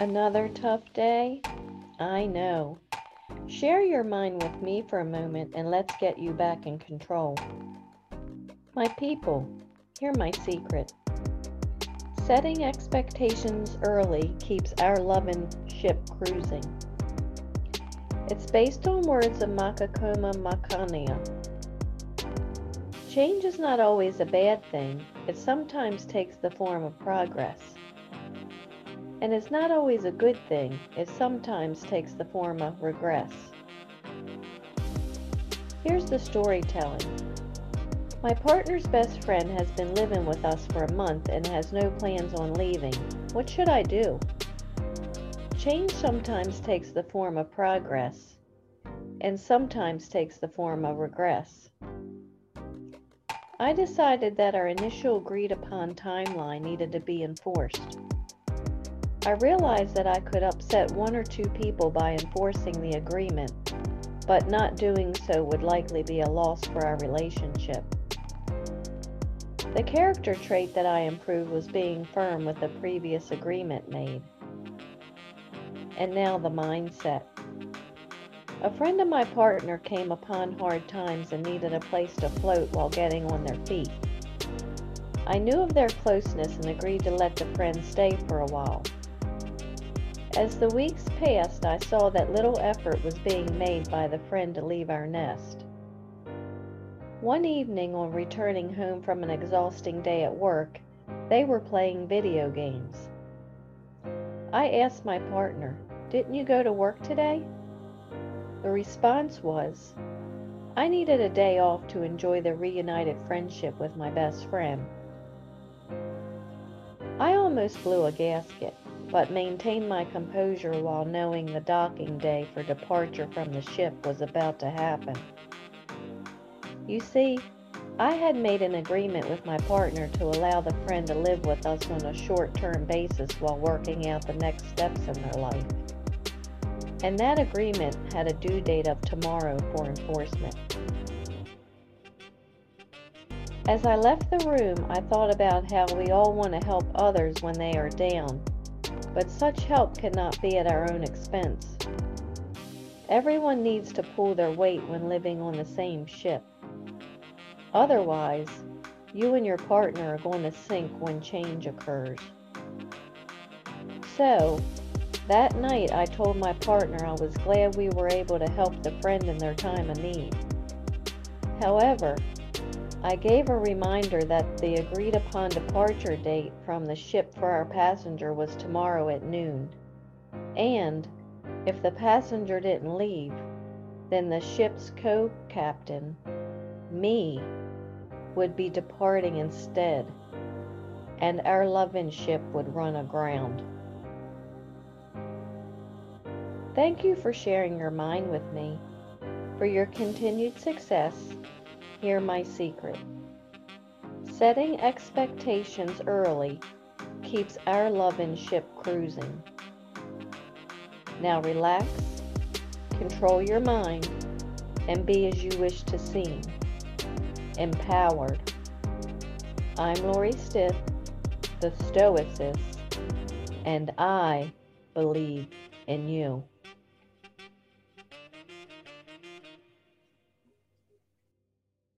Another tough day? I know. Share your mind with me for a moment and let's get you back in control. My people, hear my secret. Setting expectations early keeps our loving ship cruising. It's based on words of Mokokoma Mokhonoana. Change is not always a bad thing, it sometimes takes the form of progress. And it's not always a good thing, it sometimes takes the form of regress. Here's the storytelling. My partner's best friend has been living with us for a month and has no plans on leaving. What should I do? Change sometimes takes the form of progress and sometimes takes the form of regress. I decided that our initial agreed upon timeline needed to be enforced. I realized that I could upset one or two people by enforcing the agreement, but not doing so would likely be a loss for our relationship. The character trait that I improved was being firm with the previous agreement made. And now the mindset. A friend of my partner came upon hard times and needed a place to float while getting on their feet. I knew of their closeness and agreed to let the friend stay for a while. As the weeks passed, I saw that little effort was being made by the friend to leave our nest. One evening, on returning home from an exhausting day at work, they were playing video games. I asked my partner, Didn't you go to work today? The response was, I needed a day off to enjoy the reunited friendship with my best friend. I almost blew a gasket, but maintained my composure while knowing the docking day for departure from the ship was about to happen. You see, I had made an agreement with my partner to allow the friend to live with us on a short term basis while working out the next steps in their life and that agreement had a due date of tomorrow for enforcement. As I left the room, I thought about how we all want to help others when they are down, but such help cannot be at our own expense. Everyone needs to pull their weight when living on the same ship. Otherwise, you and your partner are going to sink when change occurs. So, that night, I told my partner I was glad we were able to help the friend in their time of need. However, I gave a reminder that the agreed upon departure date from the ship for our passenger was tomorrow at noon. And if the passenger didn't leave, then the ship's co captain, me, would be departing instead, and our loving ship would run aground. Thank you for sharing your mind with me. For your continued success, hear my secret. Setting expectations early keeps our loving ship cruising. Now relax, control your mind, and be as you wish to seem. Empowered. I'm Lori Stith, the Stoicess, and I believe in you.